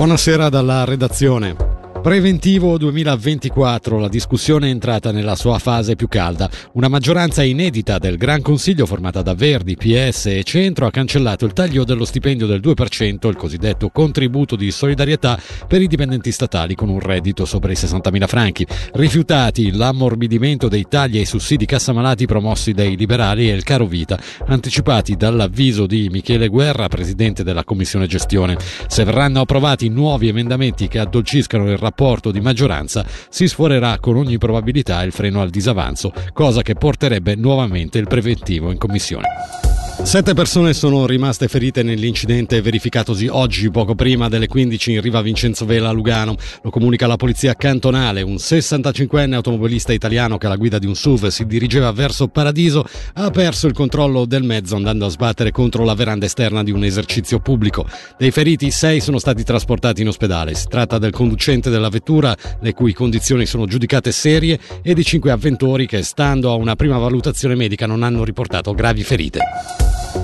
Buonasera dalla redazione. Preventivo 2024, la discussione è entrata nella sua fase più calda. Una maggioranza inedita del Gran Consiglio formata da Verdi, PS e Centro ha cancellato il taglio dello stipendio del 2%, il cosiddetto contributo di solidarietà per i dipendenti statali con un reddito sopra i 60.000 franchi. Rifiutati l'ammorbidimento dei tagli ai sussidi cassamalati promossi dai liberali e il caro vita, anticipati dall'avviso di Michele Guerra, presidente della Commissione Gestione. Se verranno approvati nuovi emendamenti che addolciscano il rapporto rapporto di maggioranza si sforerà con ogni probabilità il freno al disavanzo, cosa che porterebbe nuovamente il preventivo in commissione. Sette persone sono rimaste ferite nell'incidente verificatosi oggi poco prima delle 15 in riva Vincenzo Vela a Lugano. Lo comunica la polizia cantonale. Un 65enne automobilista italiano che alla guida di un SUV si dirigeva verso Paradiso ha perso il controllo del mezzo andando a sbattere contro la veranda esterna di un esercizio pubblico. Dei feriti sei sono stati trasportati in ospedale. Si tratta del conducente della vettura, le cui condizioni sono giudicate serie, e di cinque avventori che, stando a una prima valutazione medica, non hanno riportato gravi ferite.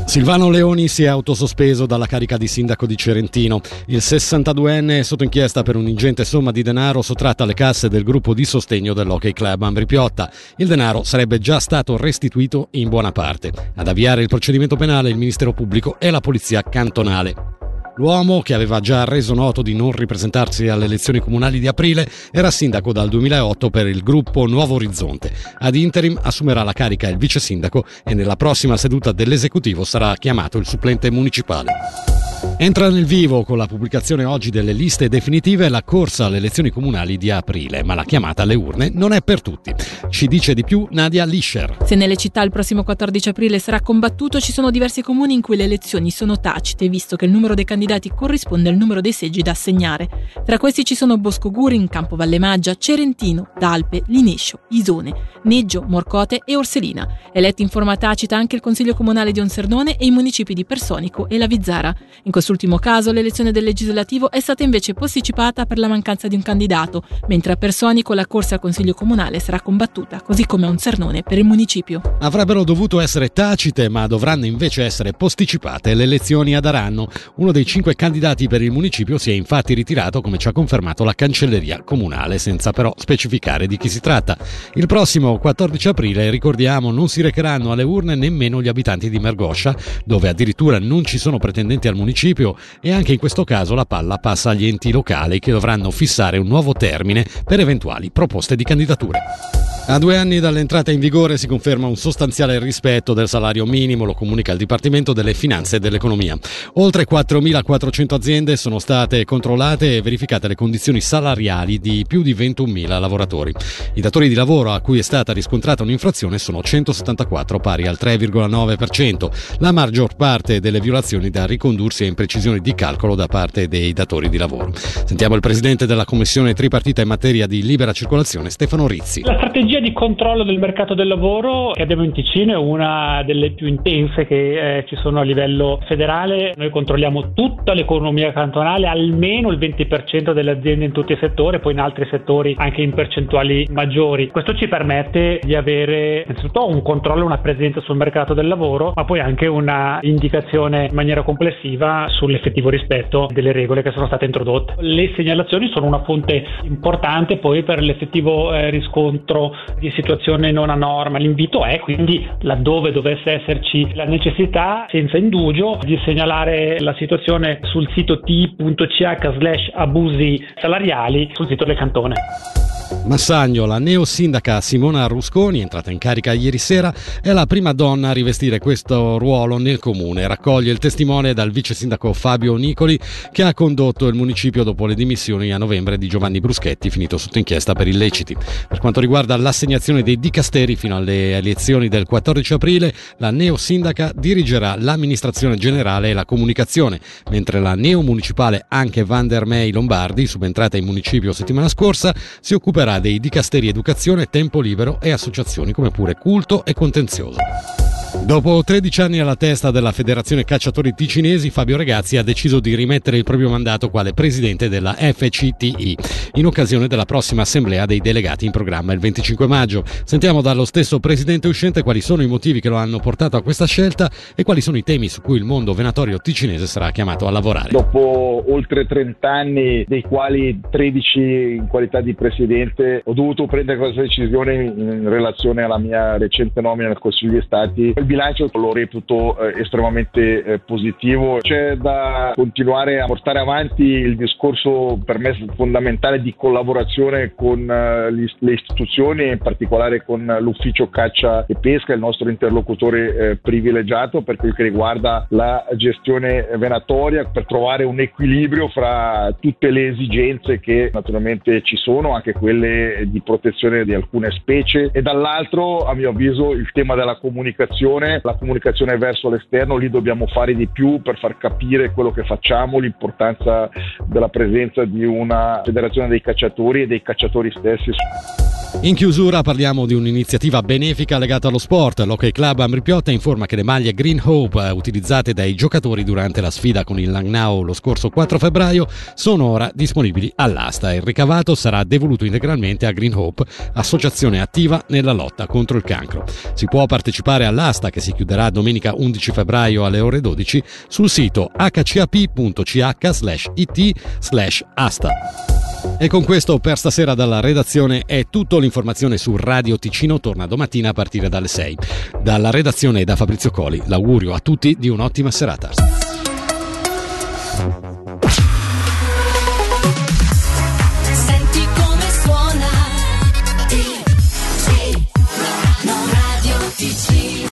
Silvano Leoni si è autosospeso dalla carica di sindaco di Cerentino. Il 62enne è sotto inchiesta per un'ingente somma di denaro sottratta alle casse del gruppo di sostegno dell'Hockey Club Ambri Piotta. Il denaro sarebbe già stato restituito in buona parte. Ad avviare il procedimento penale il Ministero Pubblico e la Polizia Cantonale. L'uomo, che aveva già reso noto di non ripresentarsi alle elezioni comunali di aprile, era sindaco dal 2008 per il gruppo Nuovo Orizzonte. Ad interim assumerà la carica il vice sindaco e nella prossima seduta dell'esecutivo sarà chiamato il supplente municipale. Entra nel vivo con la pubblicazione oggi delle liste definitive la corsa alle elezioni comunali di aprile, ma la chiamata alle urne non è per tutti. Ci dice di più Nadia Lischer. Se nelle città il prossimo 14 aprile sarà combattuto, ci sono diversi comuni in cui le elezioni sono tacite, visto che il numero dei candidati corrisponde al numero dei seggi da assegnare. Tra questi ci sono Bosco Gurin, Campo Valle Maggia, Cerentino, Dalpe, Linescio, Isone, Neggio, Morcote e Orselina. Eletti in forma tacita anche il Consiglio Comunale di Onserdone e i municipi di Personico e La Vizzara. In quest'ultimo caso l'elezione del legislativo è stata invece posticipata per la mancanza di un candidato, mentre a Personico la corsa al Consiglio Comunale sarà combattuta, così come a un Cernone per il municipio. Avrebbero dovuto essere tacite, ma dovranno invece essere posticipate le elezioni ad Aranno. Uno dei cinque candidati per il municipio si è infatti ritirato, come ci ha confermato la cancelleria comunale, senza però specificare di chi si tratta. Il prossimo 14 aprile, ricordiamo, non si recheranno alle urne nemmeno gli abitanti di Mergoscia, dove addirittura non ci sono pretendenti al municipio e anche in questo caso la palla passa agli enti locali che dovranno fissare un nuovo termine per eventuali proposte di candidature. A due anni dall'entrata in vigore si conferma un sostanziale rispetto del salario minimo, lo comunica il Dipartimento delle Finanze e dell'Economia. Oltre 4.400 aziende sono state controllate e verificate le condizioni salariali di più di 21.000 lavoratori. I datori di lavoro a cui è stata riscontrata un'infrazione sono 174, pari al 3,9%, la maggior parte delle violazioni da ricondursi a imprecisioni di calcolo da parte dei datori di lavoro. Sentiamo il presidente della Commissione tripartita in materia di libera circolazione, Stefano Rizzi. La strategia strategia di controllo del mercato del lavoro che abbiamo in Ticino è una delle più intense che eh, ci sono a livello federale. Noi controlliamo tutta l'economia cantonale, almeno il 20% delle aziende in tutti i settori, poi in altri settori anche in percentuali maggiori. Questo ci permette di avere innanzitutto un controllo, una presenza sul mercato del lavoro, ma poi anche una indicazione in maniera complessiva sull'effettivo rispetto delle regole che sono state introdotte. Le segnalazioni sono una fonte importante poi per l'effettivo eh, riscontro di situazione non a norma. L'invito è quindi, laddove dovesse esserci la necessità, senza indugio, di segnalare la situazione sul sito t.ch slash abusi salariali sul sito del cantone. Massagno, la neosindaca Simona Rusconi, entrata in carica ieri sera, è la prima donna a rivestire questo ruolo nel comune. Raccoglie il testimone dal vice sindaco Fabio Nicoli, che ha condotto il municipio dopo le dimissioni a novembre di Giovanni Bruschetti, finito sotto inchiesta per illeciti. Per quanto riguarda l'assegnazione dei dicasteri fino alle elezioni del 14 aprile, la neosindaca dirigerà l'amministrazione generale e la comunicazione, mentre la neomunicipale anche Van der Mey Lombardi, subentrata in municipio settimana scorsa, si occupa occuperà dei dicasteri educazione, tempo libero e associazioni come pure culto e contenzioso. Dopo 13 anni alla testa della Federazione Cacciatori Ticinesi, Fabio Regazzi ha deciso di rimettere il proprio mandato quale presidente della FCTI in occasione della prossima assemblea dei delegati in programma il 25 maggio. Sentiamo dallo stesso presidente uscente quali sono i motivi che lo hanno portato a questa scelta e quali sono i temi su cui il mondo venatorio ticinese sarà chiamato a lavorare. Dopo oltre 30 anni, dei quali 13 in qualità di presidente, ho dovuto prendere questa decisione in relazione alla mia recente nomina nel Consiglio di Stati bilancio lo reputo eh, estremamente eh, positivo. C'è da continuare a portare avanti il discorso per me fondamentale di collaborazione con eh, le istituzioni, in particolare con l'ufficio caccia e pesca, il nostro interlocutore eh, privilegiato per quel che riguarda la gestione venatoria, per trovare un equilibrio fra tutte le esigenze che naturalmente ci sono, anche quelle di protezione di alcune specie e dall'altro a mio avviso il tema della comunicazione comunicazione, la comunicazione verso l'esterno, lì dobbiamo fare di più per far capire quello che facciamo, l'importanza della presenza di una federazione dei cacciatori e dei cacciatori stessi. In chiusura parliamo di un'iniziativa benefica legata allo sport. L'Hockey Club Ambripiotta informa che le maglie Green Hope eh, utilizzate dai giocatori durante la sfida con il Langnau lo scorso 4 febbraio sono ora disponibili all'asta. Il ricavato sarà devoluto integralmente a Green Hope, associazione attiva nella lotta contro il cancro. Si può partecipare all'asta che si chiuderà domenica 11 febbraio alle ore 12 sul sito hcap.ch/it/asta. E con questo per stasera dalla redazione è tutto. L'informazione su Radio Ticino torna domattina a partire dalle 6. Dalla redazione e da Fabrizio Coli l'augurio a tutti di un'ottima serata.